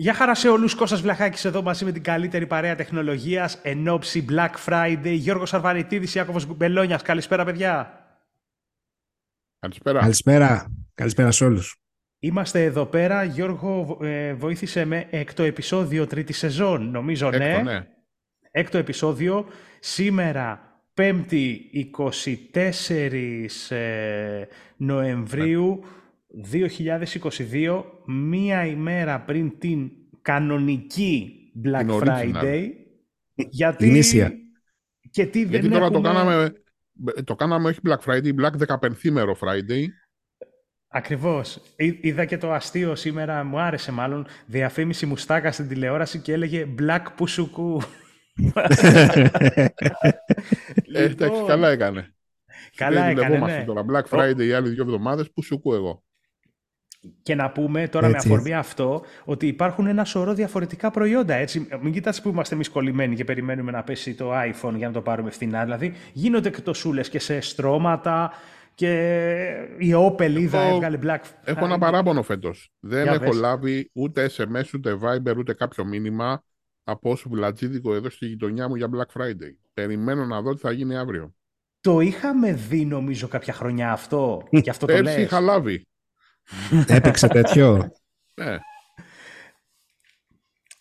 Γεια χαρά σε όλους, Κώστας Βλαχάκης εδώ μαζί με την καλύτερη παρέα τεχνολογίας εν ώψη Black Friday. Γιώργος Αρβανιτίδης, Ιάκωβος Μπελόνιας. Καλησπέρα παιδιά. Καλησπέρα. Καλησπέρα. Καλησπέρα σε όλους. Είμαστε εδώ πέρα. Γιώργο, ε, βοήθησε με έκτο επεισόδιο τρίτη σεζόν, νομίζω, Έκτο, ναι. ναι. Έκτο επεισόδιο. Σήμερα, 5η 24 ε, Νοεμβρίου 2022, μία ημέρα πριν την κανονική Black Την original. Friday. Γιατί... Την ίσια. Και τι δεν Γιατί τώρα το έχουμε- κάναμε, το κάναμε όχι Black Friday, Black 15 μέρο Friday. Ακριβώς. Εί- Είδα και το αστείο σήμερα, μου άρεσε μάλλον, διαφήμιση μουστάκα στην τηλεόραση και έλεγε Black Πουσουκού. Ε, εντάξει, καλά έκανε. Λοιπόν, Καλά Δεν έκανε, δουλευόμαστε ναι. τώρα. Black Friday οι άλλοι δύο εβδομάδες που σου κού εγώ. Και να πούμε τώρα Έτσι, με αφορμή αυτό ότι υπάρχουν ένα σωρό διαφορετικά προϊόντα. Έτσι. Μην κοιτάς που είμαστε εμείς κολλημένοι και περιμένουμε να πέσει το iPhone για να το πάρουμε φθηνά. Δηλαδή γίνονται εκτοσούλες και σε στρώματα και η Opel είδα Εγώ έβγαλε Black Έχω ένα Friday. παράπονο φέτος. Δεν Για έχω πες. λάβει ούτε SMS, ούτε Viber, ούτε κάποιο μήνυμα από όσο βλατζίδικο εδώ στη γειτονιά μου για Black Friday. Περιμένω να δω τι θα γίνει αύριο. Το είχαμε δει νομίζω κάποια χρονιά αυτό; Και αυτό το Πέρσι λες; είχα λάβει. Έπαιξε τέτοιο; Ναι.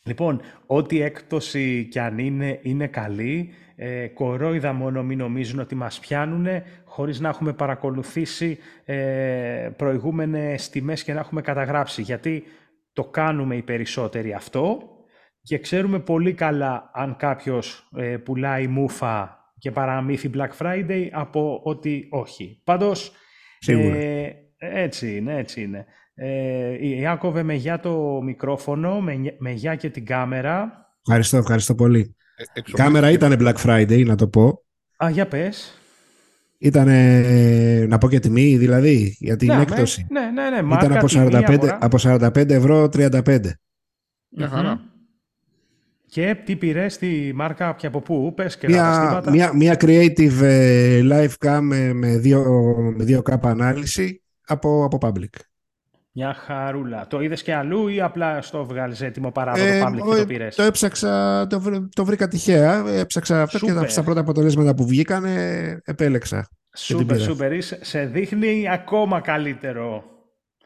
Λοιπόν, ό,τι έκπτωση κι αν είναι, είναι καλή. Ε, κορόιδα μόνο μην νομίζουν ότι μας πιάνουν χωρίς να έχουμε παρακολουθήσει ε, προηγούμενες τιμές και να έχουμε καταγράψει. Γιατί το κάνουμε οι περισσότεροι αυτό και ξέρουμε πολύ καλά αν κάποιος ε, πουλάει μούφα και παραμύθι Black Friday από ότι όχι. Πάντως, Σίγουρα. ε, έτσι είναι, έτσι είναι. Ε, Ιάκωβε με γεια το μικρόφωνο, με, γεια- με γεια και την κάμερα. Ευχαριστώ, ευχαριστώ πολύ. Ε, Η εξοπλίστηκε- κάμερα ήταν Black Friday, να το πω. Α, για πες. Ήταν, να πω και τιμή, δηλαδή, για την Ναι, έκπτωση. Ναι, ναι, ναι. Ήταν μάρκα, από τιμή, 45, αγορά. από 45 ευρώ 35. Μια Μμμ. χαρά. Και τι πήρες στη μάρκα και από πού, πες και Μια, καταστήματα. μια, μια creative ε, live cam με, με, δύο, με δύο κάπα ανάλυση από, από public. Μια χαρούλα. Το είδες και αλλού ή απλά στο βγάλεις έτοιμο παράδοτο Ε, public και ο- το πήρες; το έψαξα, το, βρ- το βρήκα τυχαία. Έψαξα αυτό και Σούπερ. τα- στα πρώτα αποτελέσματα που βγήκαν ε, επέλεξα. την Σούπερ, πήρα. σούπερ. Είσαι- Σε δείχνει ακόμα καλύτερο.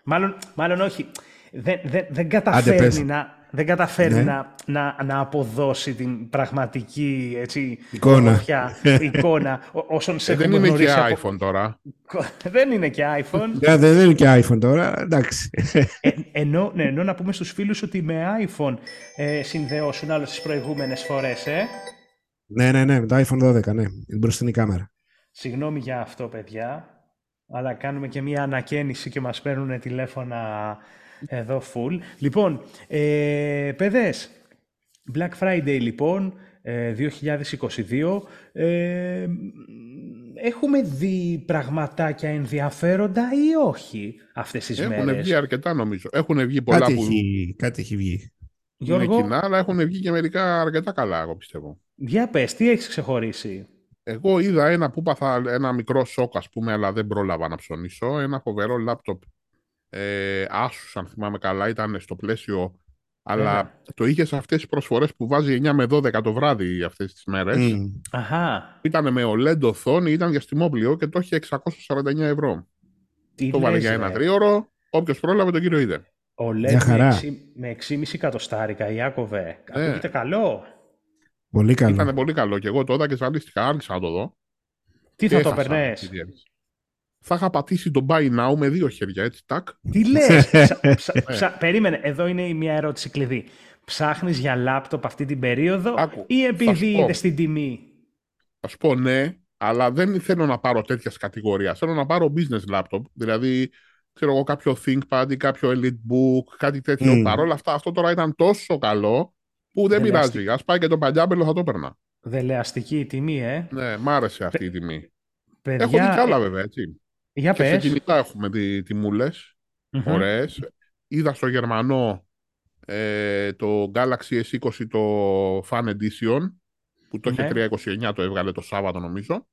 Μάλλον, μάλλον όχι. Δεν, δεν, δεν πες. καταφέρνει, να, δεν καταφέρνει Ναι. να, να, να αποδώσει την πραγματική έτσι, Εικόνα. ομορφιά, εικόνα ό- όσων σε Ε, δεν έχουμε είναι και γνωρίσει από- iPhone τώρα. δεν είναι και iPhone. Ε, δεν είναι και iPhone τώρα, εντάξει. Ε, ενώ, ναι, ενώ να πούμε στους φίλους ότι με iPhone ε, συνδεώσουν άλλο τις προηγούμενες φορές, ε. ναι, ναι, ναι, με το iPhone 12, ναι, την μπροστινή κάμερα. Συγγνώμη για αυτό, παιδιά, αλλά κάνουμε και μία ανακαίνιση και μας παίρνουν τηλέφωνα εδώ full. Λοιπόν, ε, παιδες, Black Friday λοιπόν, ε, 2022, ε, έχουμε δει πραγματάκια ενδιαφέροντα ή όχι αυτές τις Έχουν μέρες; βγει αρκετά νομίζω. Έχουν βγει πολλά Κάτι που έχει, κάτι έχει βγει. Γιώργο, είναι κοινά, αλλά έχουν βγει και μερικά αρκετά καλά, εγώ πιστεύω. για πες, τι έχεις ξεχωρίσει; Εγώ είδα ένα που πάθα ένα μικρό σοκ, ας πούμε, αλλά δεν πρόλαβα να ψωνίσω. Ένα φοβερό λάπτοπ ε, Asus, αν θυμάμαι καλά, ήταν στο πλαίσιο. Αλλά Βέβαια. το είχες σε αυτές τις προσφορές που βάζει 9 με 12 το βράδυ αυτές τις μέρες. Μμ. Αχα, Ήταν με OLED οθόνη, ήταν διαστημόπλαιο και το είχε 649 ευρώ. τι το βάλε λες, για ρε. ένα τρίωρο. Όποιος πρόλαβε τον κύριο είδε. Ο Μια LED με, χαρά. εξή- με 6,5 εκατοστάρικα, Ιάκωβε. Ναι. Ακούγεται καλό. Πολύ καλό. Ήταν πολύ καλό και εγώ το είδα και ζαλίστηκα. Άρχισα να το δω. Τι Και θα το έχασα περνές. τη διέλυση. Θα είχα πατήσει το buy now με δύο χέρια, έτσι, τάκ. Τι λες; Ψα- ψα- Ναι. ψα- Περίμενε, εδώ είναι η μια ερώτηση κλειδί. Ψάχνεις για λάπτοπ αυτή την περίοδο Άκου, ή θα επειδή σου πω. είδες την τιμή; Θα σου πω ναι, αλλά δεν θέλω να πάρω τέτοιας κατηγορίας. Θέλω να πάρω business laptop, δηλαδή ξέρω εγώ κάποιο ThinkPad ή κάποιο Elite Book, κάτι τέτοιο. Μμ. Παρ' όλα αυτά, αυτό τώρα ήταν τόσο καλό που δεν Δεν πειράζει. Α πάει και το παλιάμπελο, θα το έπαιρνα. Δελεαστική η τιμή, ε. Ναι, μ' άρεσε αυτή η τιμή. Παιδιά, Έχω δει κι άλλα ε, βέβαια, έτσι. Για Και σε πες. κινητά έχουμε δει τιμούλες, Μμμ. ωραίες. Είδα στο Γερμανό ε, το Galaxy S20 το Fan Edition, που το Ναι. είχε 329, το έβγαλε το Σάββατο νομίζω.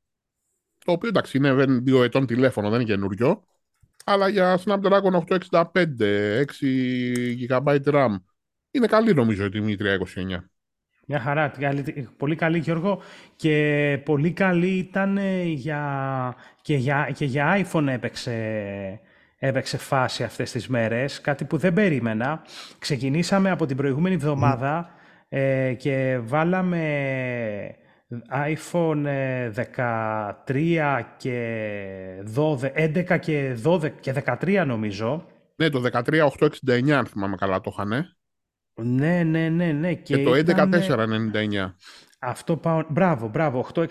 Το οποίο εντάξει είναι δεν- δύο ετών τηλέφωνο, δεν είναι καινούριο. Αλλά για Snapdragon 865, 6 GB RAM, Είναι καλή νομίζω η τιμή 329. Μια χαρά. Πολύ καλή, Γιώργο. Και πολύ καλή ήταν για, και, για, και για iPhone έπαιξε, έπαιξε φάση αυτές τις μέρες. Κάτι που δεν περίμενα. Ξεκινήσαμε από την προηγούμενη εβδομάδα ε, και βάλαμε iPhone 13 και 12, 11 και 12 και 13 νομίζω. Ναι, το 13 869 αν θυμάμαι καλά το είχαν. Ναι, ναι, ναι, ναι. Και, και το 11 499. Αυτό πάω... Μπράβο, μπράβο. 869,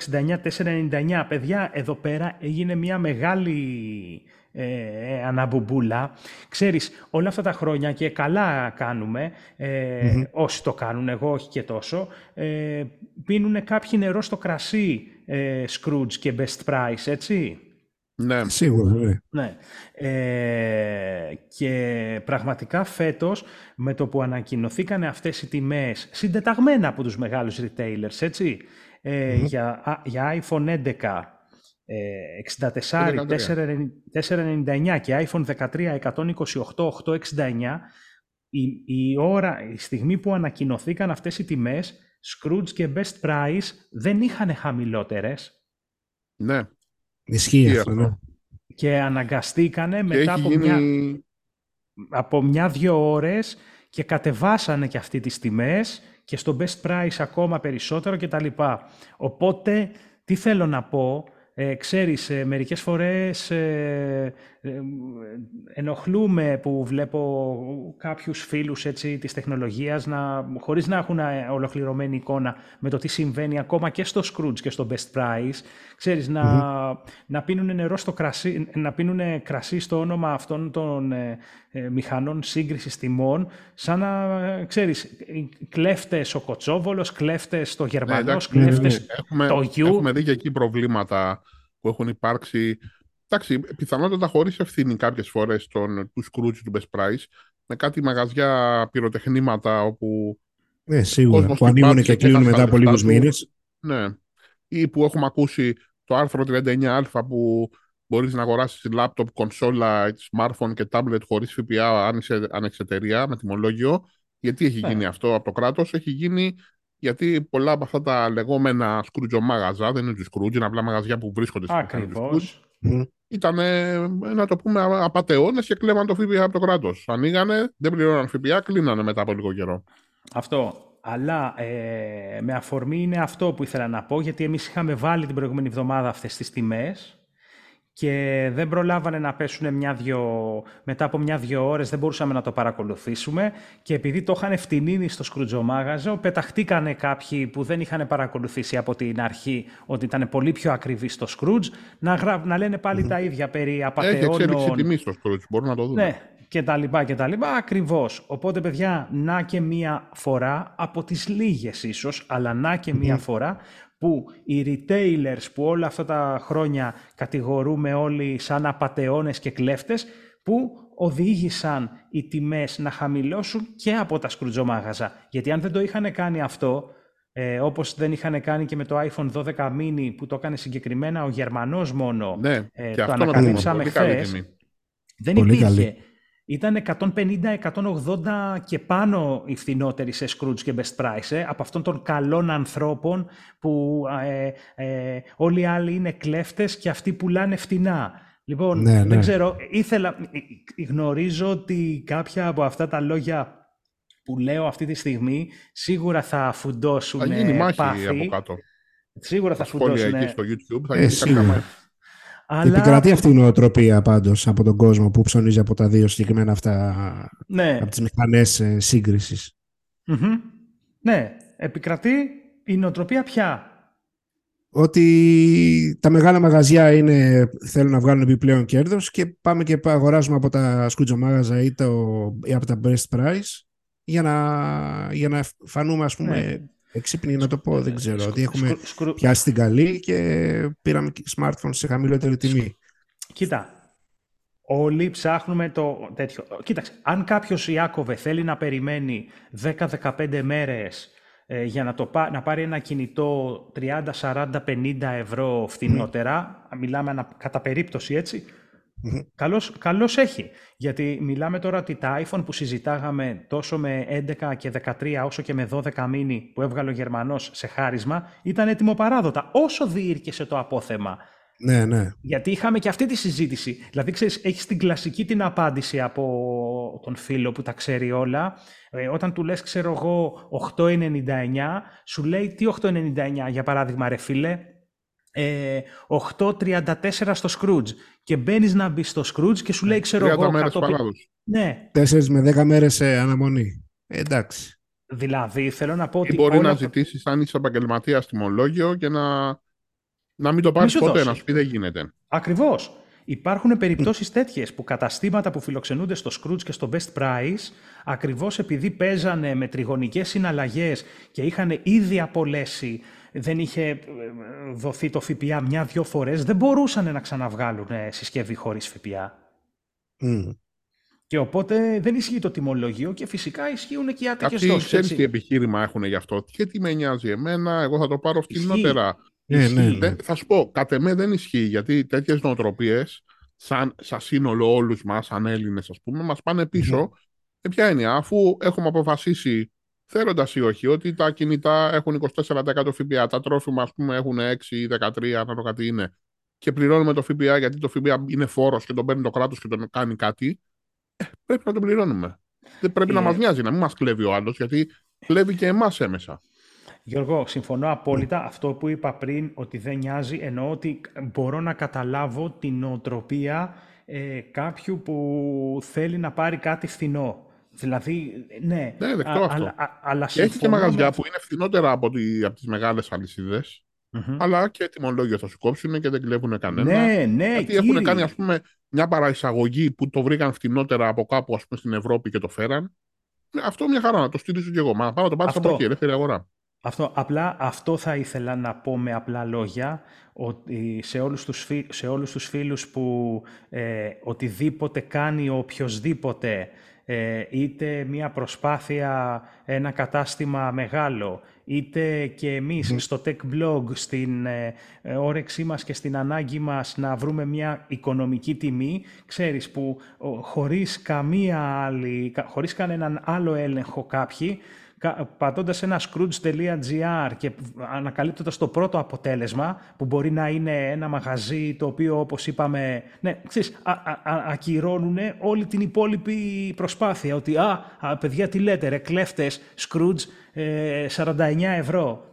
499. Παιδιά, εδώ πέρα έγινε μια μεγάλη ε, αναμπουμπούλα. Ξέρεις, όλα αυτά τα χρόνια και καλά κάνουμε, ε, όσοι το κάνουν, εγώ όχι και τόσο, ε, πίνουν κάποιοι νερό στο κρασί ε, Scrooge και Best Price, έτσι. Ναι. Σίγουρα, ναι. ναι. Ε, και πραγματικά φέτος, με το που ανακοινωθήκαν αυτές οι τιμές, συντεταγμένα από τους μεγάλους retailers, έτσι, ε, για, για iPhone 11 64, 499 και iPhone 13, 128, 869, η, η, ώρα, η στιγμή που ανακοινωθήκαν αυτές οι τιμές, Scrooge και Best Price δεν είχαν χαμηλότερες. Ναι. Ισχύει αυτό, ναι. Και αναγκαστήκανε μετά από, μια, από μια-δυο ώρες και κατεβάσανε και αυτοί τις τιμές και στο Best Price ακόμα περισσότερο κτλ. Οπότε, τι θέλω να πω, ε, ξέρεις, ε, μερικές φορές ε, ε, ενοχλούμε που βλέπω κάποιους φίλους έτσι, της τεχνολογίας να, χωρίς να έχουν ολοκληρωμένη εικόνα με το τι συμβαίνει ακόμα και στο Scrooge και στο Best Price. Ξέρεις, να, να πίνουν νερό στο κρασί, να πίνουν κρασί στο όνομα αυτών των μηχανών σύγκρισης τιμών, σαν να, ξέρεις, κλέφτες ο Κοτσόβολος, κλέφτες το Γερμανός, ναι, κλέφτες το Γιου. Έχουμε δει και εκεί προβλήματα που έχουν υπάρξει. Εντάξει, πιθανότατα χωρίς ευθύνη κάποιες φορές τους Scrooge του Best Price, με κάτι μαγαζιά πυροτεχνήματα όπου. Ναι, σίγουρα. Που ανοίγουν και κλείνουν μετά από λίγους μήνες. Ναι. Ή που έχουμε ακούσει το άρθρο 39α που μπορείς να αγοράσεις λάπτοπ, κονσόλα, smartphone και tablet χωρίς ΦΠΑ αν είσαι ανεξεταιρεία με τιμολόγιο. Γιατί έχει ναι. γίνει αυτό από το κράτος; Έχει γίνει γιατί πολλά από αυτά τα λεγόμενα σκρουτζομάγαζα, δεν είναι τους σκρουτζ, είναι απλά μαγαζιά που βρίσκονται στο Ακριβώς. Ήταν, να το πούμε, απαταιώνες και κλέβαν το ΦΠΑ από το κράτος. Ανοίγανε, δεν πληρώναν ΦΠΑ, κλείνανε μετά από λίγο καιρό. Αυτό. Αλλά ε, με αφορμή είναι αυτό που ήθελα να πω, γιατί εμείς είχαμε βάλει την προηγούμενη εβδομάδα αυτές τις τιμές και δεν προλάβανε να πέσουν μια-δυο, μετά από μια-δυο ώρες δεν μπορούσαμε να το παρακολουθήσουμε και επειδή το είχαν φτηνίνει στο σκρουτζομάγαζο, πεταχτήκανε κάποιοι που δεν είχαν παρακολουθήσει από την αρχή ότι ήταν πολύ πιο ακριβή στο σκρουτζ, να, να λένε πάλι τα ίδια περί απαταιώνων. Έχει εξέλιξη τιμή στο σκρουτζ, μπορούμε να το δούμε. Ναι, και τα λοιπά και τα λοιπά, ακριβώς. Οπότε, παιδιά, να και μία φορά, από τις λίγες ίσως, αλλά να και μία φορά, που οι retailers που όλα αυτά τα χρόνια κατηγορούμε όλοι σαν απατεώνες και κλέφτες, που οδήγησαν οι τιμές να χαμηλώσουν και από τα σκρουτζομάγαζα. Γιατί αν δεν το είχαν κάνει αυτό, ε, όπως δεν είχαν κάνει και με το iPhone 12 mini που το έκανε συγκεκριμένα ο Γερμανός μόνο, ναι, ε, το ανακαλύψαμε χθες. Δεν υπήρχε. Ήταν 150-180 και πάνω οι φθηνότεροι σε Scrooge και Best Price, ε, από αυτών των καλών ανθρώπων που ε, ε, όλοι οι άλλοι είναι κλέφτες και αυτοί πουλάνε φτηνά. Λοιπόν, ναι, δεν ναι. ξέρω, ήθελα, ε, γνωρίζω ότι κάποια από αυτά τα λόγια που λέω αυτή τη στιγμή σίγουρα θα φουντώσουν Θα γίνει μάχη από κάτω. Σίγουρα θα φουντώσουν. εκεί στο YouTube θα γίνει κάποια μάχη. Αλλά... Επικρατεί αυτή η νοοτροπία πάντως από τον κόσμο που ψωνίζει από τα δύο συγκεκριμένα αυτά ναι. από τις μηχανές ε, σύγκρισης. Ναι, επικρατεί η νοοτροπία πια. Ότι τα μεγάλα μαγαζιά είναι, θέλουν να βγάλουν επιπλέον κέρδος και πάμε και αγοράζουμε από τα σκούτζο μάγαζα ή, το, ή από τα best price για να, για να φανούμε ας πούμε ναι Εξύπνη να το πω, δεν ξέρω. Ότι έχουμε πιάσει την καλή και πήραμε smartphone σε χαμηλότερη τιμή. Κοίτα, όλοι ψάχνουμε το τέτοιο. Κοίταξε, αν κάποιος Ιάκωβε θέλει να περιμένει 10-15 μέρες ε, για να, το, να πάρει ένα κινητό 30, 40, 50 ευρώ φθηνότερα, μιλάμε ανα, κατά περίπτωση έτσι, Καλώς, καλώς έχει. Γιατί μιλάμε τώρα ότι τα iPhone που συζητάγαμε τόσο με 11 και 13 όσο και με 12 μήνυ που έβγαλε ο Γερμανός σε χάρισμα ήταν έτοιμο παράδοτα. Όσο διήρκεσε το απόθεμα. Ναι, ναι. Γιατί είχαμε και αυτή τη συζήτηση. Δηλαδή, ξέρεις, έχεις την κλασική την απάντηση από τον φίλο που τα ξέρει όλα. Ε, όταν του λες, ξέρω εγώ, 8,99, σου λέει τι 8,99 για παράδειγμα, ρε φίλε, ε, 8.34 στο Scrooge και μπαίνεις να μπεις στο Scrooge και σου λέει ξέρω εγώ... μέρες κατόπιν... Ναι. 4 με 10 μέρες σε αναμονή. Ε, εντάξει. Δηλαδή θέλω να πω Ή ότι... μπορεί όλα να το- ζητήσεις αν είσαι επαγγελματίας τιμολόγιο και να, να μην το πάρεις Μη σου ποτέ, δώσει. να σου πει δεν γίνεται. Ακριβώς. Υπάρχουν περιπτώσεις τέτοιες που καταστήματα που φιλοξενούνται στο Scrooge και στο Best Price ακριβώς επειδή παίζανε με τριγωνικές συναλλαγές και είχαν ήδη απολέσει, δεν είχε ε, δοθεί το ΦΠΑ μια-δυο φορές, δεν μπορούσαν να ξαναβγάλουν ε, συσκευή χωρίς ΦΠΑ. Μμ. Και οπότε δεν ισχύει το τιμολόγιο και φυσικά ισχύουν και οι άτακες Αυτοί δόσεις. ξέρεις έτσι. τι επιχείρημα έχουν γι' αυτό; Και τι με νοιάζει εμένα, εγώ θα το πάρω Ισχύει. φτηνότερα. Ναι, Ισχύει. ναι, ναι. Δεν- θα σου πω, κατ' εμέ δεν ισχύει, γιατί τέτοιες νοοτροπίες, σαν, σαν σύνολο όλους μας, σαν Έλληνες, ας πούμε, μας πάνε πίσω. Με ποια έννοια, αφού έχουμε αποφασίσει, θέλοντας ή όχι, ότι τα κινητά έχουν 24% ΦΠΑ, τα τρόφιμα, ας πούμε, έχουν 6 ή 13, αν το κάτι είναι, και πληρώνουμε το ΦΠΑ γιατί το ΦΠΑ είναι φόρος και τον παίρνει το κράτος και τον κάνει κάτι, ε, πρέπει να τον πληρώνουμε. Δεν πρέπει να Ε. μας νοιάζει, να μην μας κλέβει ο άλλος, γιατί κλέβει και εμάς έμεσα. Γιώργο, συμφωνώ απόλυτα. Αυτό που είπα πριν, ότι δεν νοιάζει, εννοώ ότι μπορώ να καταλάβω την νοοτροπία ε, κάποιου που θέλει να πάρει κάτι φθηνό. Δηλαδή, ναι, Ναι, δεκτό α- αυτό. αλλά, α- αλλά Και έχει και συμφωνώ μαγαζιά με- που είναι φθηνότερα από, τη, από τις μεγάλες αλυσίδες. Μμμ. Αλλά και τιμολόγιο θα σου κόψουν και δεν κλέβουν κανένα. Ναι, ναι, γιατί κύριε. έχουν κάνει ας πούμε, μια παραεισαγωγή που το βρήκαν φτηνότερα από κάπου ας πούμε, στην Ευρώπη και το φέραν. Ναι, Αυτό μια χαρά να το στηρίζω και εγώ. Μα πάω να το πάρει Αυτό. από εκεί, ελεύθερη αγορά. Αυτό, απλά αυτό θα ήθελα να πω με απλά λόγια, ότι σε όλους τους, φι- σε όλους τους φίλους που ε, οτιδήποτε κάνει ο οποιοδήποτε, ε, είτε μια προσπάθεια, ένα κατάστημα μεγάλο, είτε και εμείς στο Tech Blog, στην ε, ε, όρεξή μας και στην ανάγκη μας να βρούμε μια οικονομική τιμή, ξέρεις που ο, χωρίς καμία άλλη, κα- χωρίς κανέναν άλλο έλεγχο κάποιοι, κα- πατώντας ένα scrooge.gr και ανακαλύπτοντας το πρώτο αποτέλεσμα, που μπορεί να είναι ένα μαγαζί το οποίο, όπως είπαμε, ναι, ξέρεις, α, α, α, ακυρώνουν όλη την υπόλοιπη προσπάθεια. Ότι, α, α, παιδιά, τι λέτε, ρε, κλέφτες, Scrooge, ε, 49 ευρώ.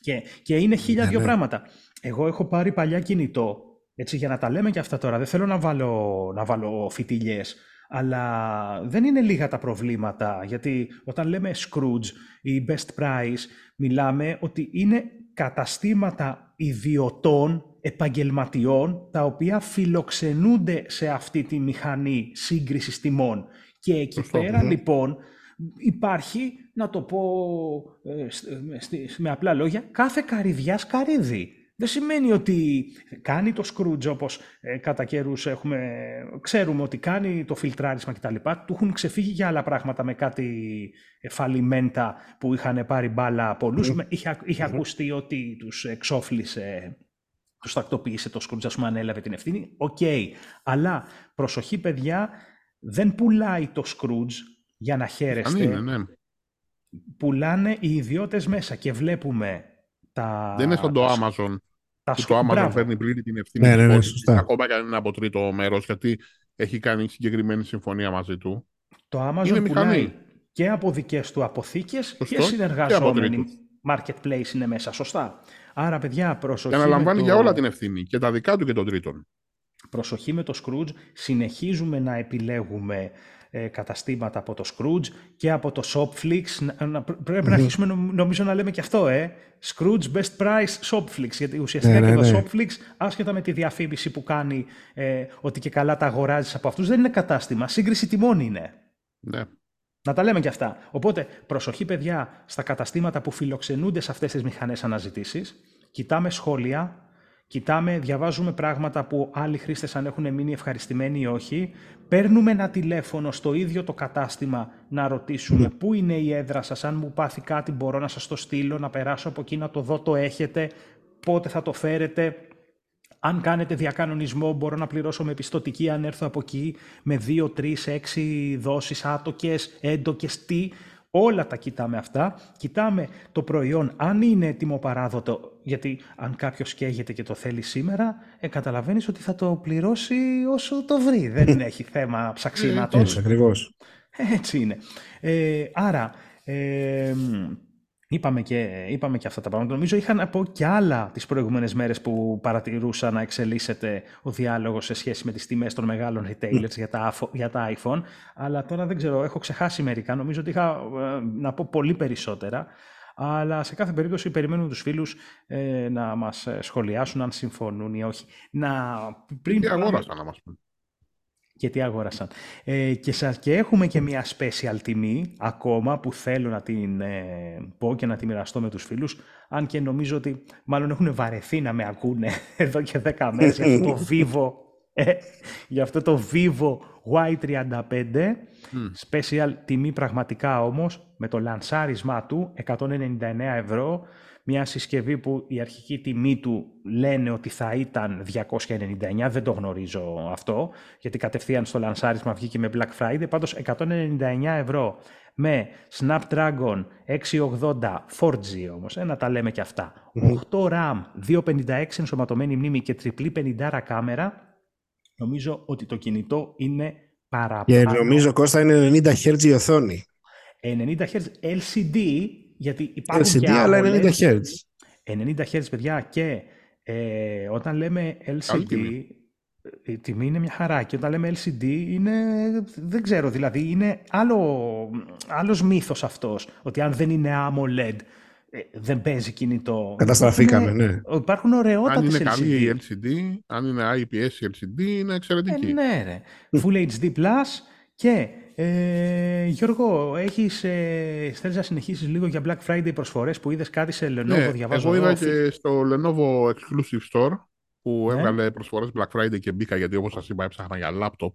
Και, και είναι χίλια Ναι, δύο ναι. πράγματα. Εγώ έχω πάρει παλιά κινητό, έτσι, για να τα λέμε και αυτά τώρα. Δεν θέλω να βάλω, να βάλω φιτιλιές, αλλά δεν είναι λίγα τα προβλήματα, γιατί όταν λέμε Scrooge ή Best Price, μιλάμε ότι είναι καταστήματα ιδιωτών, επαγγελματιών, τα οποία φιλοξενούνται σε αυτή τη μηχανή σύγκρισης τιμών. Και εκεί Σωστό. πέρα, Μμμ. λοιπόν, υπάρχει, να το πω ε, σ- με- στη- με απλά λόγια, κάθε καρυδιάς καρύδι. Δεν σημαίνει ότι κάνει το Skroutz όπως ε, κατά καιρούς έχουμε, ξέρουμε ότι κάνει το φιλτράρισμα κτλ. Του έχουν ξεφύγει για άλλα πράγματα με κάτι ε, φαλιμέντα που είχαν πάρει μπάλα πολλούς. Με- Είχε, ακ- είχε ακουστεί ότι τους εξόφλησε, τους τακτοποίησε το Skroutz, ας πούμε, ανέλαβε την ευθύνη. Οκ. Αλλά προσοχή παιδιά, δεν πουλάει το Scrooge για να Αν χαίρεστε. είναι, ναι. Πουλάνε οι ιδιώτες μέσα και βλέπουμε τα... Δεν είναι σαν το τα- Amazon. τα Που σκ- το Amazon Μπράβο. παίρνει πλήρη την ευθύνη. Ναι, της ναι, ναι, πόλης, σωστά. Ακόμα και αν είναι από τρίτο μέρος, γιατί έχει κάνει συγκεκριμένη συμφωνία μαζί του. Το Amazon Είναι πουλάει μηχανή. και από δικές του αποθήκες Σωστό. και Και από συνεργαζόμενοι. τρίτους. Marketplace είναι μέσα, σωστά. Άρα, παιδιά, προσοχή Και αναλαμβάνει με για το... όλα την ευθύνη. Και τα δικά του και των τρίτων. Προσοχή με το Scrooge. Συνεχίζουμε να επιλέγουμε ε, καταστήματα από το Scrooge και από το Shopflix. Να- να- πρέπει να αρχίσουμε νομ- νομίζω να λέμε και αυτό, ε. Scrooge Best Price Shopflix. Γιατί ουσιαστικά Ναι, και ναι, το ναι. Shopflix, άσχετα με τη διαφήμιση που κάνει ε, ότι και καλά τα αγοράζεις από αυτούς, δεν είναι κατάστημα. Σύγκριση τιμών είναι. Ναι. Να τα λέμε και αυτά. Οπότε, προσοχή παιδιά στα καταστήματα που φιλοξενούνται σε αυτές τις μηχανές αναζητήσεις. Κοιτάμε σχόλια, κοιτάμε, διαβάζουμε πράγματα που άλλοι χρήστες αν έχουν μείνει ευχαριστημένοι ή όχι. Παίρνουμε ένα τηλέφωνο στο ίδιο το κατάστημα να ρωτήσουμε πού είναι η έδρα σας, αν μου πάθει κάτι μπορώ να σας το στείλω, να περάσω από εκεί να το δω, το έχετε, πότε θα το φέρετε. αν κάνετε διακανονισμό, μπορώ να πληρώσω με πιστοτική αν έρθω από εκεί με 2, 3, 6 δόσεις άτοκες, έντοκες, τι. Όλα τα κοιτάμε αυτά. Κοιτάμε το προϊόν, αν είναι έτοιμο παράδοτο, γιατί αν κάποιος καίγεται και το θέλει σήμερα, ε, καταλαβαίνεις ότι θα το πληρώσει όσο το βρει. Δεν έχει θέμα ψαξίματος. Έτσι, ακριβώς. Έτσι είναι. Ε, άρα, ε, Είπαμε και, είπαμε και αυτά τα πράγματα. Νομίζω είχα να πω και άλλα τις προηγούμενες μέρες που παρατηρούσα να εξελίσσεται ο διάλογος σε σχέση με τις τιμές των μεγάλων retailers για, τα, για τα iPhone. Αλλά τώρα δεν ξέρω, έχω ξεχάσει μερικά. Νομίζω ότι είχα ε, να πω πολύ περισσότερα. Αλλά σε κάθε περίπτωση περιμένουμε τους φίλους ε, να μας σχολιάσουν αν συμφωνούν ή όχι. Να, πριν τι αγόρασαν να μας πούν και τι αγόρασαν. Ε, και, σας, και έχουμε και μια special τιμή ακόμα που θέλω να την ε, πω και να τη μοιραστώ με τους φίλους αν και νομίζω ότι μάλλον έχουν βαρεθεί να με ακούνε εδώ και 10 μέρες για αυτό το Vivo ε, για αυτό το Vivo Y35 special τιμή πραγματικά όμως με το λανσάρισμά του 199 ευρώ μια συσκευή που η αρχική τιμή του λένε ότι θα ήταν 299, δεν το γνωρίζω αυτό, γιατί κατευθείαν στο λανσάρισμα βγήκε με Black Friday, πάντως 199 ευρώ με Snapdragon 680 4G όμως, ένα τα λέμε και αυτά, 8 RAM, 256 ενσωματωμένη μνήμη και τριπλή 50 κάμερα, νομίζω ότι το κινητό είναι παραπάνω. Και νομίζω Κώστα είναι 90 Hz η οθόνη. 90 Hz LCD γιατί υπάρχουν LCD, και αλλά 90 Hz. 90 Hz, παιδιά, και ε, όταν λέμε LCD, η τιμή είναι μια χαρά. Και όταν λέμε LCD είναι, δεν ξέρω, δηλαδή είναι άλλο, άλλος μύθος αυτός. Ότι αν δεν είναι AMOLED, ε, δεν παίζει κινητό. Καταστραφήκαμε, ναι. Υπάρχουν ωραιότατες Αν είναι LCD. καλή η LCD, αν είναι IPS LCD, είναι εξαιρετική. Ε, ναι, ρε. Full HD Plus και ε, Γιώργο, έχεις, ε, θέλεις να συνεχίσεις λίγο για Black Friday προσφορές που είδες κάτι σε Lenovo, ναι, διαβάζω εγώ είδα εδώ, και στο Lenovo Exclusive Store που Ναι. έβγαλε προσφορές Black Friday και μπήκα γιατί όπως σας είπα έψαχνα για laptop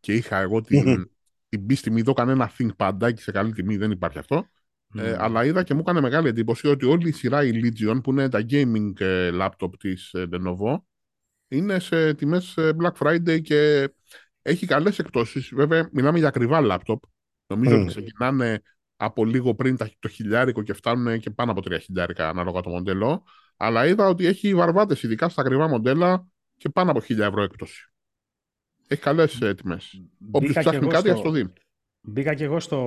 και είχα εγώ την, την πίστη μου, το κανένα ThinkPad σε καλή τιμή, δεν υπάρχει αυτό. Ε, αλλά είδα και μου έκανε μεγάλη εντύπωση ότι όλη η σειρά η Legion που είναι τα gaming ε, laptop της ε, Lenovo είναι σε τιμές ε, Black Friday και έχει καλές εκτόσεις. Βέβαια, μιλάμε για ακριβά λάπτοπ. Νομίζω Μμμ. ότι ξεκινάνε από λίγο πριν τα- το χιλιάρικο και φτάνουν και πάνω από τρία χιλιάρικα ανάλογα το μοντέλο. Αλλά είδα ότι έχει βαρβάτες, ειδικά στα ακριβά μοντέλα και πάνω από χίλια ευρώ έκπτωση. Έχει καλές ε, τιμές. Όποιος Μπήκα κι ψάχνει εγώ κάτι, στο- ας το δει. Μπήκα και εγώ στο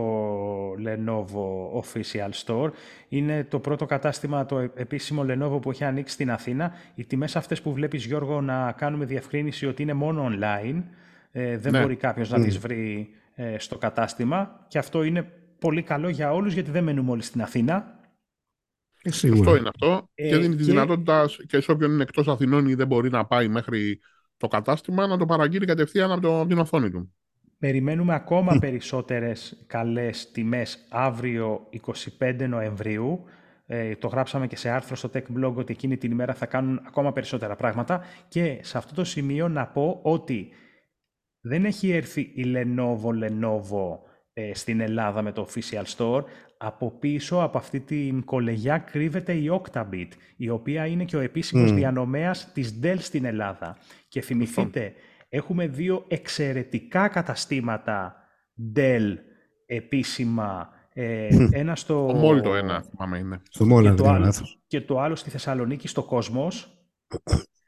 Lenovo Official Store. Είναι το πρώτο κατάστημα, το ε- επίσημο Lenovo που έχει ανοίξει στην Αθήνα. Οι τιμές αυτές που βλέπεις, Γιώργο, να κάνουμε διευκρίνηση ότι είναι μόνο online. Ε, δεν Ναι. μπορεί κάποιος να τις βρει ε, στο κατάστημα. Και αυτό είναι πολύ καλό για όλους, γιατί δεν μένουμε όλοι στην Αθήνα. Ε, Σωστό σίγουρα. είναι αυτό. Ε, και δίνει τη και- δυνατότητα και σε όποιον είναι εκτός Αθηνών ή δεν μπορεί να πάει μέχρι το κατάστημα να το παραγγείλει κατευθείαν από, το, από την οθόνη του. Περιμένουμε ακόμα περισσότερες καλές τιμές αύριο 25 Νοεμβρίου. Ε, το γράψαμε και σε άρθρο στο Tech Blog ότι εκείνη την ημέρα θα κάνουν ακόμα περισσότερα πράγματα. Και σε αυτό το σημείο να πω ότι δεν έχει έρθει η Lenovo Lenovo ε, στην Ελλάδα με το official store. Από πίσω από αυτή την κολεγιά κρύβεται η Octabit, η οποία είναι και ο επίσημος Μμ. διανομέας της Dell στην Ελλάδα. Και θυμηθείτε, έχουμε δύο εξαιρετικά καταστήματα Dell επίσημα. Ε, ένα στο... Το μόλι το ένα, θυμάμαι είναι. Στο Μόλα, και δεν το, κάνω άλλο, λάθος. και το άλλο στη Θεσσαλονίκη στο Κόσμος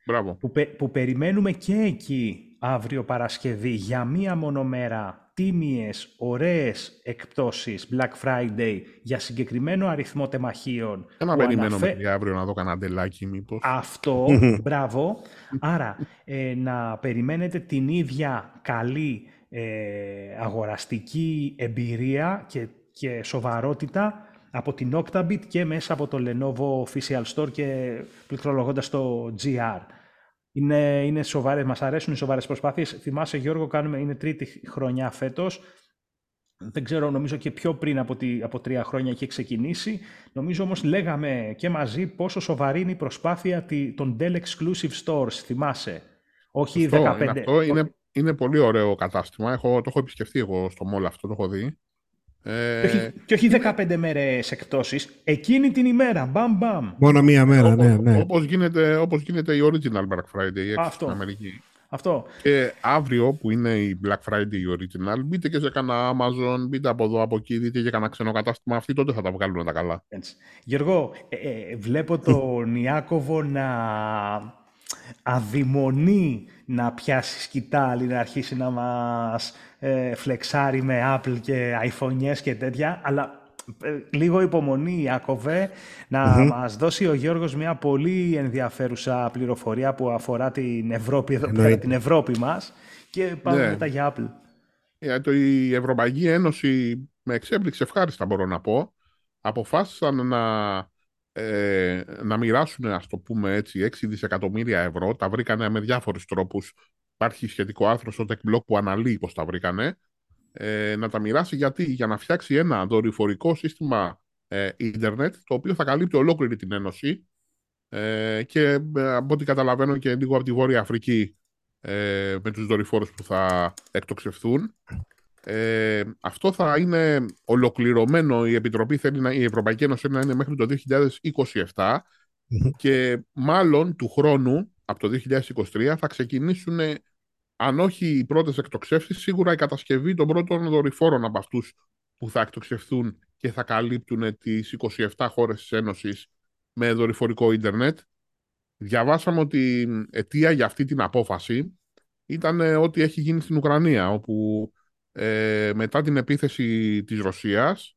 Μπράβο. που, πε- που περιμένουμε και εκεί αύριο Παρασκευή για μία μονομέρα τίμιες, ωραίες εκπτώσεις Black Friday για συγκεκριμένο αριθμό τεμαχίων. Και να που περιμένω αναφέ- μέχρι αύριο να δω κανένα ντελάκι μήπως. Αυτό, μπράβο. Άρα, ε, να περιμένετε την ίδια καλή ε, αγοραστική εμπειρία και, και σοβαρότητα από την Octabit και μέσα από το Lenovo Official Store και πληκτρολογώντας το GR. Είναι, είναι σοβαρές, μας αρέσουν οι σοβαρές προσπάθειες. Θυμάσαι Γιώργο, κάνουμε, είναι τρίτη χρονιά φέτος. Δεν ξέρω, νομίζω και πιο πριν από, τη, από τρία χρόνια είχε ξεκινήσει. Νομίζω όμως λέγαμε και μαζί πόσο σοβαρή είναι η προσπάθεια τη- των Dell Exclusive Stores, θυμάσαι. Όχι Αυτό 15. είναι, αυτό. Είναι, είναι πολύ ωραίο κατάστημα. Έχω, το έχω επισκεφτεί εγώ στο μόλ αυτό, το έχω δει. Ε, και, όχι, και όχι 15 μέρες εκτόσεις, εκείνη την ημέρα, μπαμ μπαμ. Μόνο μία μέρα, ναι, ναι. Όπως γίνεται, όπως γίνεται η Original Black Friday έξω στην Αμερική. Αυτό. Και αύριο που είναι η Black Friday η Original, μπείτε και σε κανένα Amazon, μπείτε από εδώ, από εκεί, δείτε και κανένα ξένο κατάστημα. Αυτοί τότε θα τα βγάλουν τα καλά. Έτσι. Γιώργο, ε, ε, βλέπω τον Ιάκωβο να αδειμονεί να πιάσει σκητάλη, να αρχίσει να μας ε, φλεξάρει με Apple και iPhone και τέτοια, αλλά ε, λίγο υπομονή, Ιάκωβε, να mm μας δώσει ο Γιώργος μια πολύ ενδιαφέρουσα πληροφορία που αφορά την Ευρώπη, εδώ πέρα, την Ευρώπη μας και πάμε ναι. μετά για Apple. Yeah, ε, η Ευρωπαϊκή Ένωση με εξέπληξε ευχάριστα μπορώ να πω. Αποφάσισαν να ε, να μοιράσουν, ας το πούμε έτσι, 6 δισεκατομμύρια ευρώ. Τα βρήκανε με διάφορους τρόπους. Υπάρχει σχετικό άρθρο στο TechBlock που αναλύει πώς τα βρήκανε. Ε, να τα μοιράσει γιατί, για να φτιάξει ένα δορυφορικό σύστημα ε, ίντερνετ, το οποίο θα καλύπτει ολόκληρη την Ένωση ε, και ε, από ό,τι καταλαβαίνω και λίγο από τη Βόρεια Αφρική ε, με τους δορυφόρους που θα εκτοξευθούν. Ε, αυτό θα είναι ολοκληρωμένο, η Επιτροπή θέλει να, η Ευρωπαϊκή Ένωση θέλει να είναι μέχρι το 2027 και μάλλον του χρόνου, από το 2023, θα ξεκινήσουν, αν όχι οι πρώτες εκτοξεύσεις, σίγουρα η κατασκευή των πρώτων δορυφόρων από αυτούς που θα εκτοξευθούν και θα καλύπτουν τις 27 χώρες της Ένωσης με δορυφορικό ίντερνετ. Διαβάσαμε ότι αιτία για αυτή την απόφαση ήταν ό,τι έχει γίνει στην Ουκρανία, όπου ε, μετά την επίθεση της Ρωσίας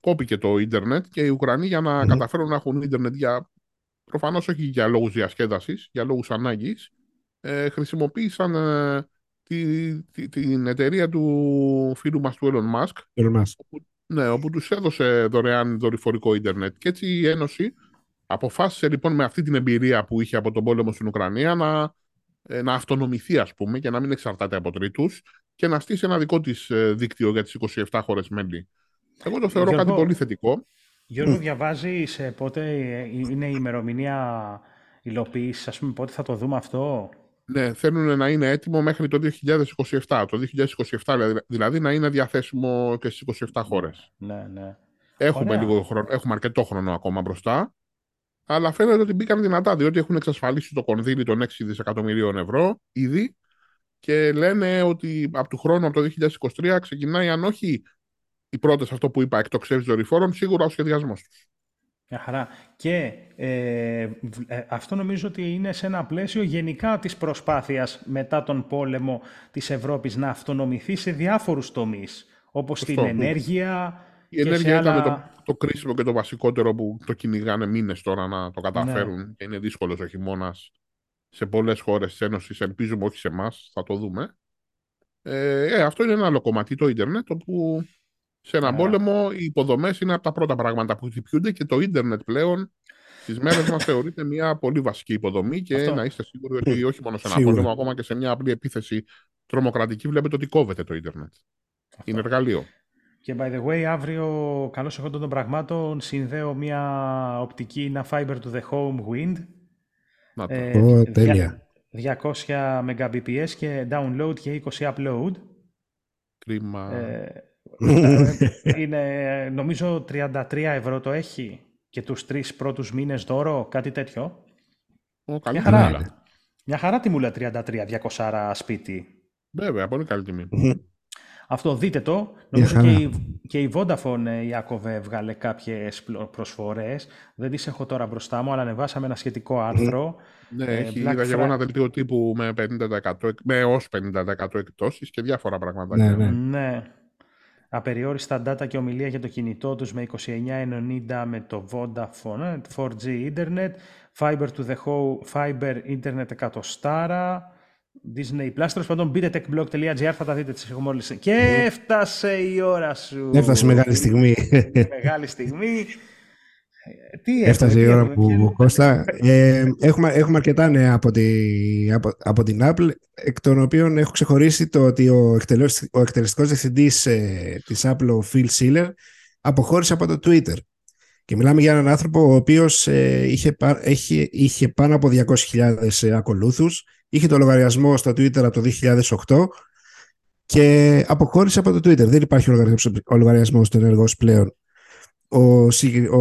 κόπηκε το ίντερνετ και οι Ουκρανοί για να καταφέρουν να έχουν ίντερνετ για προφανώς όχι για λόγους διασκέδασης, για λόγους ανάγκης ε, χρησιμοποίησαν ε, τη, την εταιρεία του φίλου μας του Elon Musk Elon Όπου, ναι, όπου τους έδωσε δωρεάν δορυφορικό ίντερνετ. Και έτσι η Ένωση αποφάσισε λοιπόν με αυτή την εμπειρία που είχε από τον πόλεμο στην Ουκρανία να, ε, να αυτονομηθεί ας πούμε και να μην εξαρτάται από τρίτους και να στήσει ένα δικό της ε, δίκτυο για τις 27 χώρες μέλη. Εγώ το θεωρώ Γιώργο, κάτι πολύ θετικό. Γιώργο, διαβάζει πότε είναι η ημερομηνία υλοποίησης, ας πούμε, πότε θα το δούμε αυτό; Ναι, θέλουν να είναι έτοιμο μέχρι το 2027. Το 2027 δηλαδή να είναι διαθέσιμο και στις 27 χώρες. Ναι, ναι. Έχουμε, λίγο χρόνο, έχουμε αρκετό χρόνο ακόμα μπροστά. Αλλά φαίνεται ότι μπήκαν δυνατά, διότι έχουν εξασφαλίσει το κονδύλι των 6 δισεκατομμυρίων ευρώ ήδη και λένε ότι από του χρόνου, από το 2023, ξεκινάει, αν όχι οι πρώτε, αυτό που είπα, εκτοξεύσεις δορυφόρων, σίγουρα ο σχεδιασμός τους. Μια χαρά. Και ε, ε, αυτό νομίζω ότι είναι σε ένα πλαίσιο γενικά της προσπάθειας μετά τον πόλεμο της Ευρώπης να αυτονομηθεί σε διάφορους τομείς, όπως την ενέργεια Η ενέργεια ήταν το, το κρίσιμο και το βασικότερο που το κυνηγάνε μήνες τώρα να το καταφέρουν ναι. και είναι δύσκολος ο χειμώνας σε πολλές χώρες της Ένωσης. Ελπίζουμε όχι σε εμάς, θα το δούμε. Ε, ε, αυτό είναι ένα άλλο κομμάτι, το ίντερνετ, όπου σε ένα yeah. πόλεμο οι υποδομές είναι από τα πρώτα πράγματα που χτυπιούνται και το ίντερνετ πλέον στις μέρες μας θεωρείται μια πολύ βασική υποδομή και αυτό. να είστε σίγουροι ότι όχι μόνο σε ένα Σίγουρα. πόλεμο, ακόμα και σε μια απλή επίθεση τρομοκρατική, βλέπετε ότι κόβεται το ίντερνετ. Αυτό. Είναι εργαλείο. Και by the way, αύριο, καλώς εγώ των πραγμάτων, συνδέω μια οπτική, ένα fiber to the home wind, να το. Ε, τέλεια. 200 Mbps και download και 20 upload. Κρίμα. Ε, είναι, νομίζω 33 ευρώ το έχει και τους τρεις πρώτους μήνες δώρο, κάτι τέτοιο. Ο, μια, χαρά, μια χαρά τιμούλα 33, 200 σπίτι. Βέβαια, πολύ καλή τιμή. Αυτό δείτε το. Νομίζω και η, και η Vodafone, ε, Ιάκωβε, έβγαλε κάποιες προσφορές. Δεν τις έχω τώρα μπροστά μου, αλλά ανεβάσαμε ένα σχετικό άρθρο. Ναι, ε, έχει είδα και εγώ ένα δελτίο τύπου με, 50%, με έως 50% εκπτώσεις και διάφορα πράγματα. Ναι, ναι. ναι. Απεριόριστα data και ομιλία για το κινητό τους με 29,90 με το Vodafone, 4G ε, Internet, Fiber to the Home, Fiber Internet 100 στάρα, Disney Plus. Τέλος πάντων, μπείτε techblog.gr, θα τα δείτε τις έχουμε όλε. Και έφτασε η ώρα σου. Έφτασε μεγάλη στιγμή. μεγάλη στιγμή. Τι Έφτασε η ώρα που Κώστα. Ε, έχουμε, έχουμε αρκετά νέα από, τη, από, από, την Apple, εκ των οποίων έχω ξεχωρίσει το ότι ο, εκτελεστικός, ο εκτελεστικός διευθυντής ε, της Apple, ο Phil Schiller, αποχώρησε από το Twitter. Και μιλάμε για έναν άνθρωπο ο οποίος ε, είχε, είχε, είχε πάνω από 200.000 ακολούθους, είχε το λογαριασμό στο Twitter από το 2008 και αποχώρησε από το Twitter. Δεν υπάρχει ο λογαριασμός του ενεργός πλέον. Ο, ο,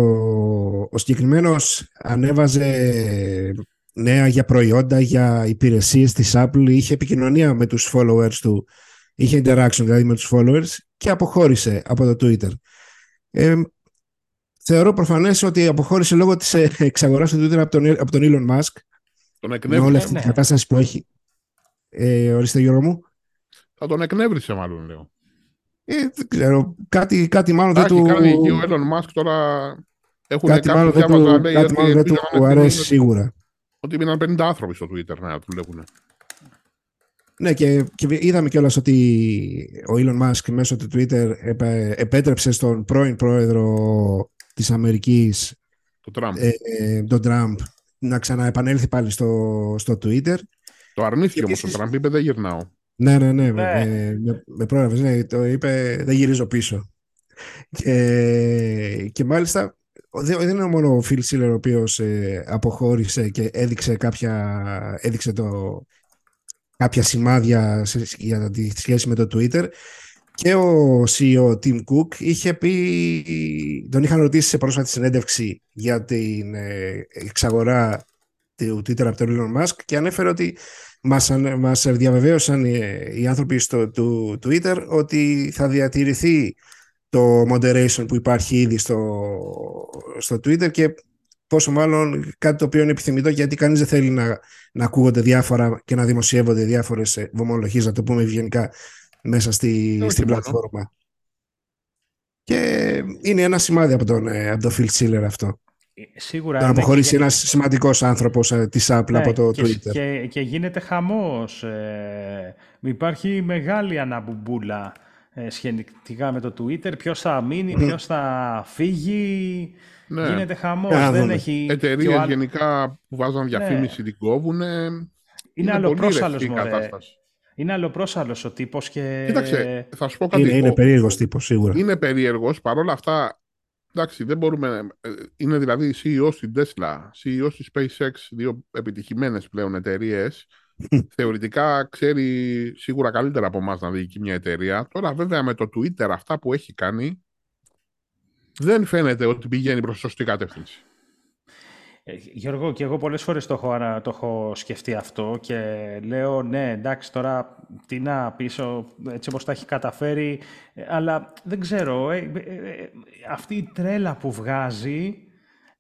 ο συγκεκριμένος ανέβαζε νέα για προϊόντα, για υπηρεσίες της Apple, είχε επικοινωνία με τους followers του, είχε interaction δηλαδή με τους followers και αποχώρησε από το Twitter. Ε, θεωρώ προφανές ότι αποχώρησε λόγω της εξαγοράς του Twitter από τον, από τον Elon Musk. Τον εκνεύρισε. Με όλη αυτή την ναι. κατάσταση που έχει. Ε, ορίστε Γιώργο μου. Θα τον εκνεύρισε μάλλον λέω. Ε, δεν ξέρω. Κάτι, κάτι μάλλον δεν του... Κάνει και ο Elon Musk τώρα... Έχουν κάτι μάλλον δεν του, κάτι μάλλον δεν του αρέσει σίγουρα. Ότι μείναν 50 άνθρωποι στο Twitter να δουλεύουν. Ναι, και, και είδαμε κιόλας ότι ο Elon Musk μέσω του Twitter επέτρεψε στον πρώην πρόεδρο της Αμερικής, το Trump. Ε, ε, τον Trump, να ξαναεπανέλθει πάλι στο, στο Twitter. Το αρνήθηκε όμως, ο Trump είπε δεν γυρνάω. Ναι, ναι, ναι, ναι. Με, με, με πρόλαβες, ναι, το είπε δεν γυρίζω πίσω. Και, και μάλιστα δεν είναι μόνο ο Phil Siller ο οποίος ε, αποχώρησε και έδειξε, κάποια, έδειξε το, κάποια σημάδια σε, για τη σχέση με το Twitter και ο CEO Tim Cook είχε πει, τον είχαν ρωτήσει σε πρόσφατη συνέντευξη για την ε, εξαγορά του Twitter από τον Elon Musk και ανέφερε ότι μας, μας διαβεβαίωσαν οι, οι άνθρωποι στο του Twitter ότι θα διατηρηθεί το moderation που υπάρχει ήδη στο, στο Twitter και πόσο μάλλον κάτι το οποίο είναι επιθυμητό γιατί κανείς δεν θέλει να, να ακούγονται διάφορα και να δημοσιεύονται διάφορες βομολογίες, να το πούμε ευγενικά, μέσα στη, στην πλατφόρμα. Και είναι ένα σημάδι από τον, ε, από τον Phil Schiller αυτό. Ε, σίγουρα. Να αποχωρήσει ένας σημαντικός άνθρωπος ε, της Apple από το και, Twitter. Και, και γίνεται χαμός. Ε, υπάρχει μεγάλη αναμπουμπούλα ε, σχετικά με το Twitter. Ποιος θα μείνει, ποιος θα φύγει. Ναι. Γίνεται χαμός. Δεν έχει. Εταιρείες άλλο... γενικά που βάζαν ναι. διαφήμιση ναι. την κόβουν. Είναι, είναι αλλοπρόσαλος Είναι αλλοπρόσαλος ο τύπος και. Κοίταξε, θα σου πω κάτι. Είναι, είναι περίεργος τύπος, σίγουρα. Είναι περίεργος. Παρ' όλα αυτά, εντάξει, δεν μπορούμε. Ε, είναι δηλαδή CEO στην Tesla, CEO στη SpaceX, δύο επιτυχημένες πλέον εταιρείες. Θεωρητικά ξέρει σίγουρα καλύτερα από εμάς να διοικεί μια εταιρεία. Τώρα, βέβαια, με το Twitter, αυτά που έχει κάνει, δεν φαίνεται ότι πηγαίνει προς σωστή κατεύθυνση. Ε, Γιώργο, και εγώ πολλές φορές το έχω, το έχω σκεφτεί αυτό και λέω ναι εντάξει τώρα τι να πίσω έτσι όπως τα έχει καταφέρει ε, αλλά δεν ξέρω ε, αυτή η τρέλα που βγάζει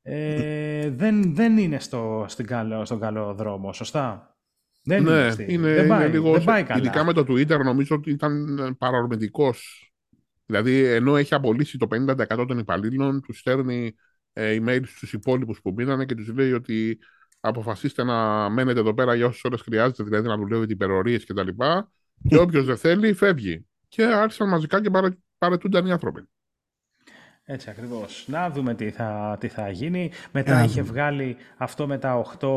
δεν, δεν είναι στο, στην καλό, στον καλό δρόμο, σωστά; Δεν ναι, είναι, είναι, δεν πάει, λίγο, δεν πάει καλά. Ειδικά με το Twitter νομίζω ότι ήταν παρορμητικός Δηλαδή, ενώ έχει απολύσει το 50% των υπαλλήλων, τους στέλνει ε, email στους υπόλοιπους που μείνανε και τους λέει ότι αποφασίστε να μένετε εδώ πέρα για όσες ώρες χρειάζεται, δηλαδή να δουλεύετε υπερορίες κτλ. Και, και όποιος δεν θέλει, φεύγει. Και άρχισαν μαζικά και παρε, παρετούνταν οι άνθρωποι. Έτσι ακριβώς. Να δούμε τι θα, τι θα γίνει. Μετά είχε βγάλει αυτό με τα 8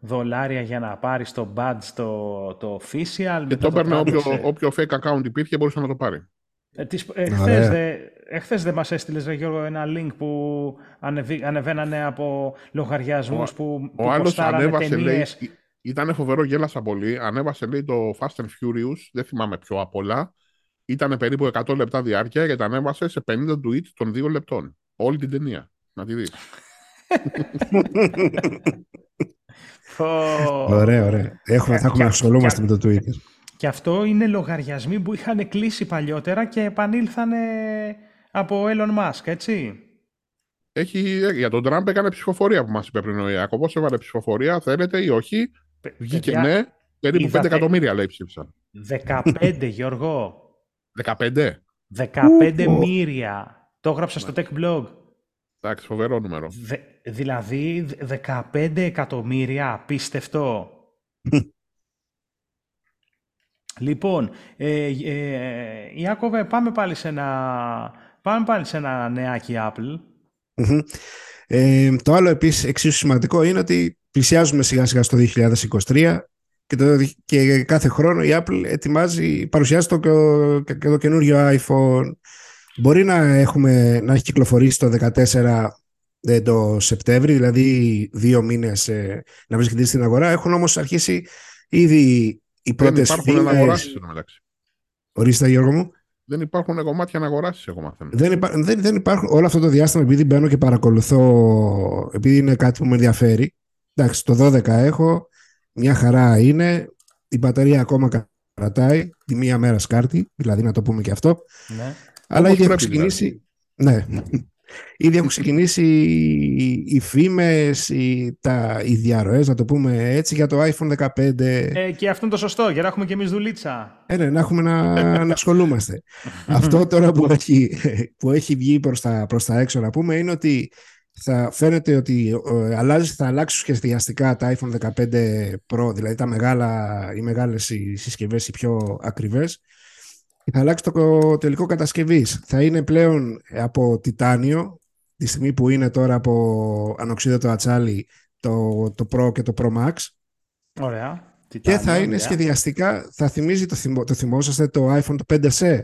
δολάρια για να πάρει το badge το, το official. Και το έπαιρνε όποιο, όποιο fake account υπήρχε μπορούσε να το πάρει. Ε, εχθές, δε, εχθές δεν μας έστειλες, Γιώργο, ένα link που ανεβή, ανεβαίνανε από λογαριασμούς που, ο άλλος ανέβασε, λέει, ήταν φοβερό, γέλασα πολύ. Ανέβασε, λέει, το Fast and Furious, δεν θυμάμαι πιο απ' όλα. Ήταν περίπου 100 λεπτά διάρκεια και τα ανέβασε σε 50 tweets των 2 λεπτών. Όλη την ταινία. Να τη δεις. ωραία, ωραία. Έχουμε, θα έχουμε να ασχολούμαστε με το Twitter. Και αυτό είναι λογαριασμοί που είχαν κλείσει παλιότερα και επανήλθανε από Elon Musk, έτσι. Έχει, για τον Τραμπ έκανε ψηφοφορία που μας είπε πριν ο Ιάκωβος. Έβαλε ψηφοφορία, θέλετε ή όχι. Βγήκε ναι, περίπου είδατε... 5 εκατομμύρια λέει ψήφισαν. 15, Γιώργο. 15. 15 μύρια. Το έγραψα στο Tech Blog. Εντάξει, φοβερό νούμερο. δηλαδή 15 εκατομμύρια, απίστευτο. Λοιπόν, ε, ε, Ιάκωβε, πάμε πάλι σε ένα, πάμε πάλι σε ένα νεάκι Apple. Ε, το άλλο επίσης εξίσου σημαντικό είναι ότι πλησιάζουμε σιγά σιγά στο 2023 και, το, και κάθε χρόνο η Apple ετοιμάζει, παρουσιάζει το, και το καινούργιο iPhone. Μπορεί να, έχουμε, να έχει κυκλοφορήσει το 2014 ε, το Σεπτέμβρη, δηλαδή δύο μήνες ε, να βρίσκεται στην αγορά. Έχουν όμως αρχίσει ήδη οι πρώτες φήμες... Ορίστε, Γιώργο μου. Δεν υπάρχουν κομμάτια να αγοράσεις, εγώ μαθαίνω. Δεν, υπά... δεν, δεν υπάρχουν όλο αυτό το διάστημα, επειδή μπαίνω και παρακολουθώ, επειδή είναι κάτι που με ενδιαφέρει. Εντάξει, το 12 έχω, μια χαρά είναι, η μπαταρία ακόμα κρατάει, τη μία μέρα σκάρτη, δηλαδή να το πούμε και αυτό. Ναι. Αλλά ήδη έχω ξεκινήσει. Ναι. Ήδη έχουν ξεκινήσει οι φήμες, οι, τα, οι διαρροές, να το πούμε έτσι, για το iPhone 15. Ε, και αυτό είναι το σωστό, για να έχουμε και εμείς δουλίτσα. Ε, ναι, να έχουμε να, να ασχολούμαστε. αυτό τώρα που έχει, που έχει βγει προς τα, προς τα έξω, να πούμε, είναι ότι θα φαίνεται ότι ε, αλλάζει, θα αλλάξουν σχεδιαστικά τα iPhone 15 Pro, δηλαδή τα μεγάλα, οι μεγάλες συσκευές, οι πιο ακριβές, θα αλλάξει το τελικό κατασκευής. Θα είναι πλέον από τιτάνιο, τη στιγμή που είναι τώρα από ανοξίδωτο ατσάλι το, το Pro και το Pro Max. Ωραία. και θα είναι σχεδιαστικά, θα θυμίζει το, θυμό, το θυμόσαστε το iPhone το 5C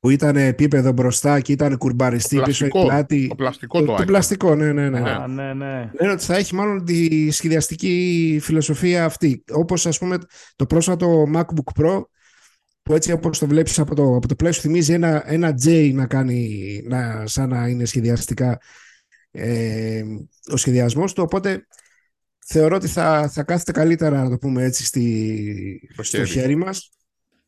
που ήταν επίπεδο μπροστά και ήταν κουρμπαριστή πίσω η πλάτη. Το πλαστικό το, το, πλαστικό, ναι, ναι, ναι. Α, ναι, ναι. Λένε ότι θα έχει μάλλον τη σχεδιαστική φιλοσοφία αυτή. Όπως ας πούμε το πρόσφατο MacBook Pro που έτσι όπως το βλέπεις από το, από το πλαίσιο θυμίζει ένα, ένα J να κάνει, να, σαν να είναι σχεδιαστικά ε, ο σχεδιασμός του, οπότε θεωρώ ότι θα, θα κάθεται καλύτερα, να το πούμε έτσι, στη, στο χέρι μας.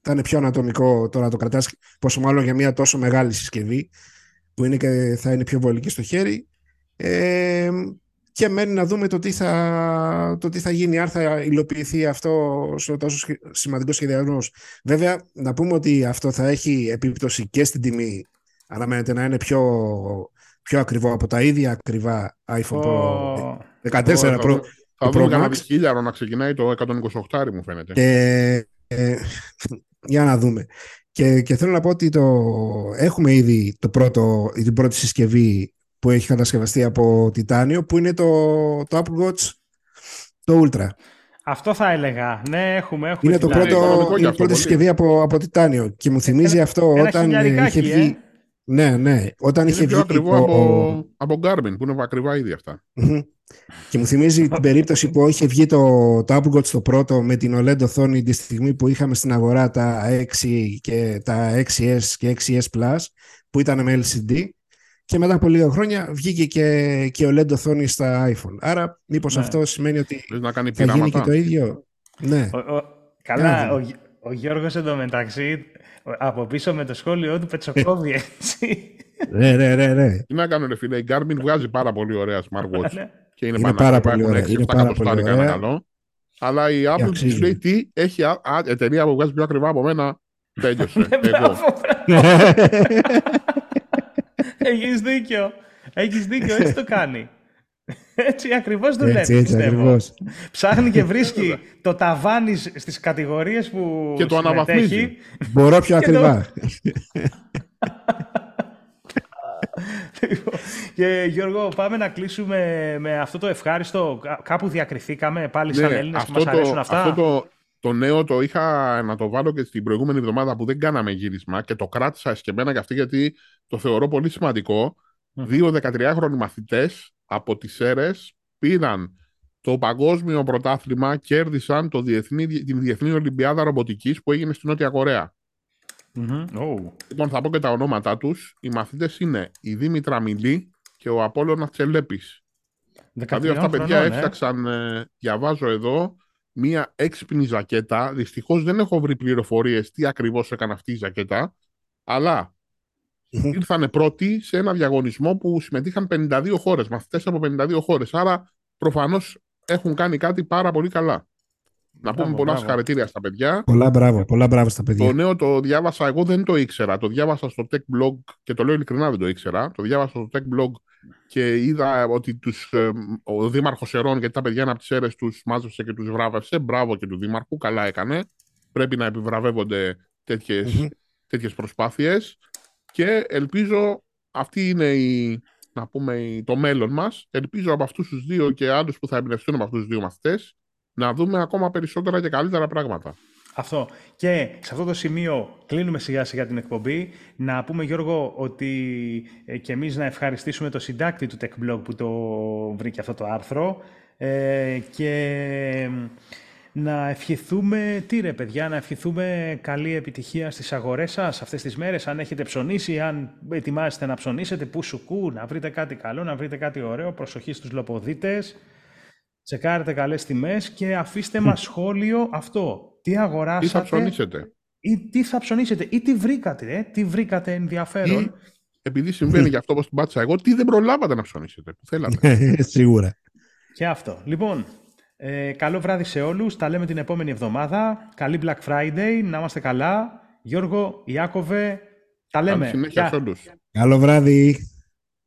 Θα είναι πιο ανατομικό τώρα να το κρατάς, πόσο μάλλον για μια τόσο μεγάλη συσκευή, που είναι και θα είναι πιο βολική στο χέρι. Ε, και μένει να δούμε το τι θα, το τι θα γίνει, αν θα υλοποιηθεί αυτό ο τόσο σημαντικό σχεδιασμό. Βέβαια, να πούμε ότι αυτό θα έχει επίπτωση και στην τιμή. Αναμένεται να είναι πιο, πιο ακριβό από τα ίδια ακριβά iPhone Pro 14 Pro. Θα δούμε κανένα χίλιαρο να ξεκινάει το 128 μου φαίνεται. Και, ε, για να δούμε. Και, και θέλω να πω ότι το, έχουμε ήδη το πρώτο, την πρώτη συσκευή που έχει κατασκευαστεί από τιτάνιο, που είναι το, το Apple Watch το Ultra. Αυτό θα έλεγα. Ναι, έχουμε. έχουμε είναι το πρώτο, είναι η πρώτη συσκευή από, από τιτάνιο. Και μου θυμίζει ένα, αυτό ένα όταν είχε βγει. Ε; Ναι, ναι. Όταν είναι είχε πιο βγει. ακριβό το... από, από Garmin, που είναι ακριβά ήδη αυτά. και μου θυμίζει την περίπτωση που είχε βγει το, το Apple Watch το πρώτο με την OLED οθόνη τη στιγμή που είχαμε στην αγορά τα 6 και τα 6S και 6S Plus που ήταν με LCD και μετά από λίγα χρόνια βγήκε και, και ο LED οθόνη στα iPhone. Άρα, μήπως ναι. αυτό σημαίνει ότι να κάνει θα γίνει και το ίδιο; Ναι. Ο, ο, καλά, ο, ο Γιώργος εντωμεταξύ από πίσω με το σχόλιο του πετσοκόβει έτσι. ναι, ναι, ναι, ναι. Τι να κάνω ρε φίλε, η Garmin βγάζει πάρα πολύ ωραία smartwatch ναι. και είναι, είναι πάρα πολύ ωραία. Είναι πάρα πολύ ωραία. Καλό. Αλλά η Apple της λέει τι, έχει α, α, εταιρεία που βγάζει πιο ακριβά από μένα, τέλειωσε. Εγώ. Έχεις δίκιο. Έχεις δίκιο, έτσι το κάνει. Έτσι ακριβώς δουλεύει, έτσι, έτσι, Ακριβώς. Ψάχνει και βρίσκει το ταβάνις στις κατηγορίες που Και το αναβαθμίζει. Μπορώ πιο ακριβά. και Γιώργο, πάμε να κλείσουμε με αυτό το ευχάριστο. Κάπου διακριθήκαμε πάλι σαν ναι, Έλληνες που μας αρέσουν αυτά. Αυτό το, το νέο το είχα να το βάλω και στην προηγούμενη εβδομάδα που δεν κάναμε γύρισμα και το κράτησα εσκεμμένα για αυτή γιατί το θεωρώ πολύ σημαντικό. Mm. Δύο 13χρονοι μαθητές από τις ΣΕΡΕΣ πήραν το παγκόσμιο πρωτάθλημα, κέρδισαν το διεθνή, την Διεθνή Ολυμπιάδα Ρομποτικής που έγινε στην Νότια Κορέα. Mm-hmm. Oh. Λοιπόν, θα πω και τα ονόματά τους. Οι μαθητές είναι η Δήμητρα Μιλή και ο Απόλλωνας Τσελέπης. Τα δύο αυτά παιδιά ε. έφτιαξαν, ε, διαβάζω εδώ, μία έξυπνη ζακέτα. Δυστυχώς δεν έχω βρει πληροφορίες τι ακριβώς έκανε αυτή η ζακέτα. Αλλά ήρθαν πρώτοι σε ένα διαγωνισμό που συμμετείχαν 52 χώρες, μαθητές από 52 χώρες. Άρα προφανώς έχουν κάνει κάτι πάρα πολύ καλά. Να πούμε πολλά συγχαρητήρια στα παιδιά. Πολλά μπράβο, πολλά μπράβο στα παιδιά. Το νέο το διάβασα, εγώ δεν το ήξερα. Το διάβασα στο tech blog και το λέω ειλικρινά δεν το ήξερα. Το διάβασα στο tech blog και είδα ότι τους, ε, ο Δήμαρχος Ερών, γιατί τα παιδιά είναι από τις αίρες τους, μάζεψε και τους βράβευσε. Μπράβο και του Δήμαρχου, καλά έκανε. Πρέπει να επιβραβεύονται τέτοιες mm-hmm. τέτοιες προσπάθειες και ελπίζω αυτή είναι η, να πούμε, το μέλλον μας. Ελπίζω από αυτούς τους δύο και άλλους που θα εμπνευστούν από αυτούς τους δύο μαθητές να δούμε ακόμα περισσότερα και καλύτερα πράγματα. Αυτό. Και σε αυτό το σημείο κλείνουμε σιγά σιγά την εκπομπή. Να πούμε Γιώργο ότι ε, και εμείς να ευχαριστήσουμε το συντάκτη του TechBlog που το βρήκε αυτό το άρθρο ε, και να ευχηθούμε, τι ρε παιδιά, να ευχηθούμε καλή επιτυχία στις αγορές σας αυτές τις μέρες, αν έχετε ψωνίσει, αν ετοιμάζεστε να ψωνίσετε, που σου κου, να βρείτε κάτι καλό, να βρείτε κάτι ωραίο, προσοχή στους λοποδίτες, τσεκάρετε καλές τιμές και αφήστε μας σχόλιο αυτό. Τι αγοράσατε. Τι θα ψωνίσετε; Ή τι θα ψωνίσετε, ή τι βρήκατε, ε, τι βρήκατε ενδιαφέρον. Ή, επειδή συμβαίνει γι' αυτό όπως την πάτησα εγώ, τι δεν προλάβατε να ψωνίσετε, που θέλατε. Σίγουρα. Και αυτό. Λοιπόν, ε, καλό βράδυ σε όλους. Τα λέμε την επόμενη εβδομάδα. Καλή Black Friday. Να είμαστε καλά. Γιώργο, Ιάκωβε, τα λέμε. Καλή συνέχεια σε όλους. Καλό βράδυ.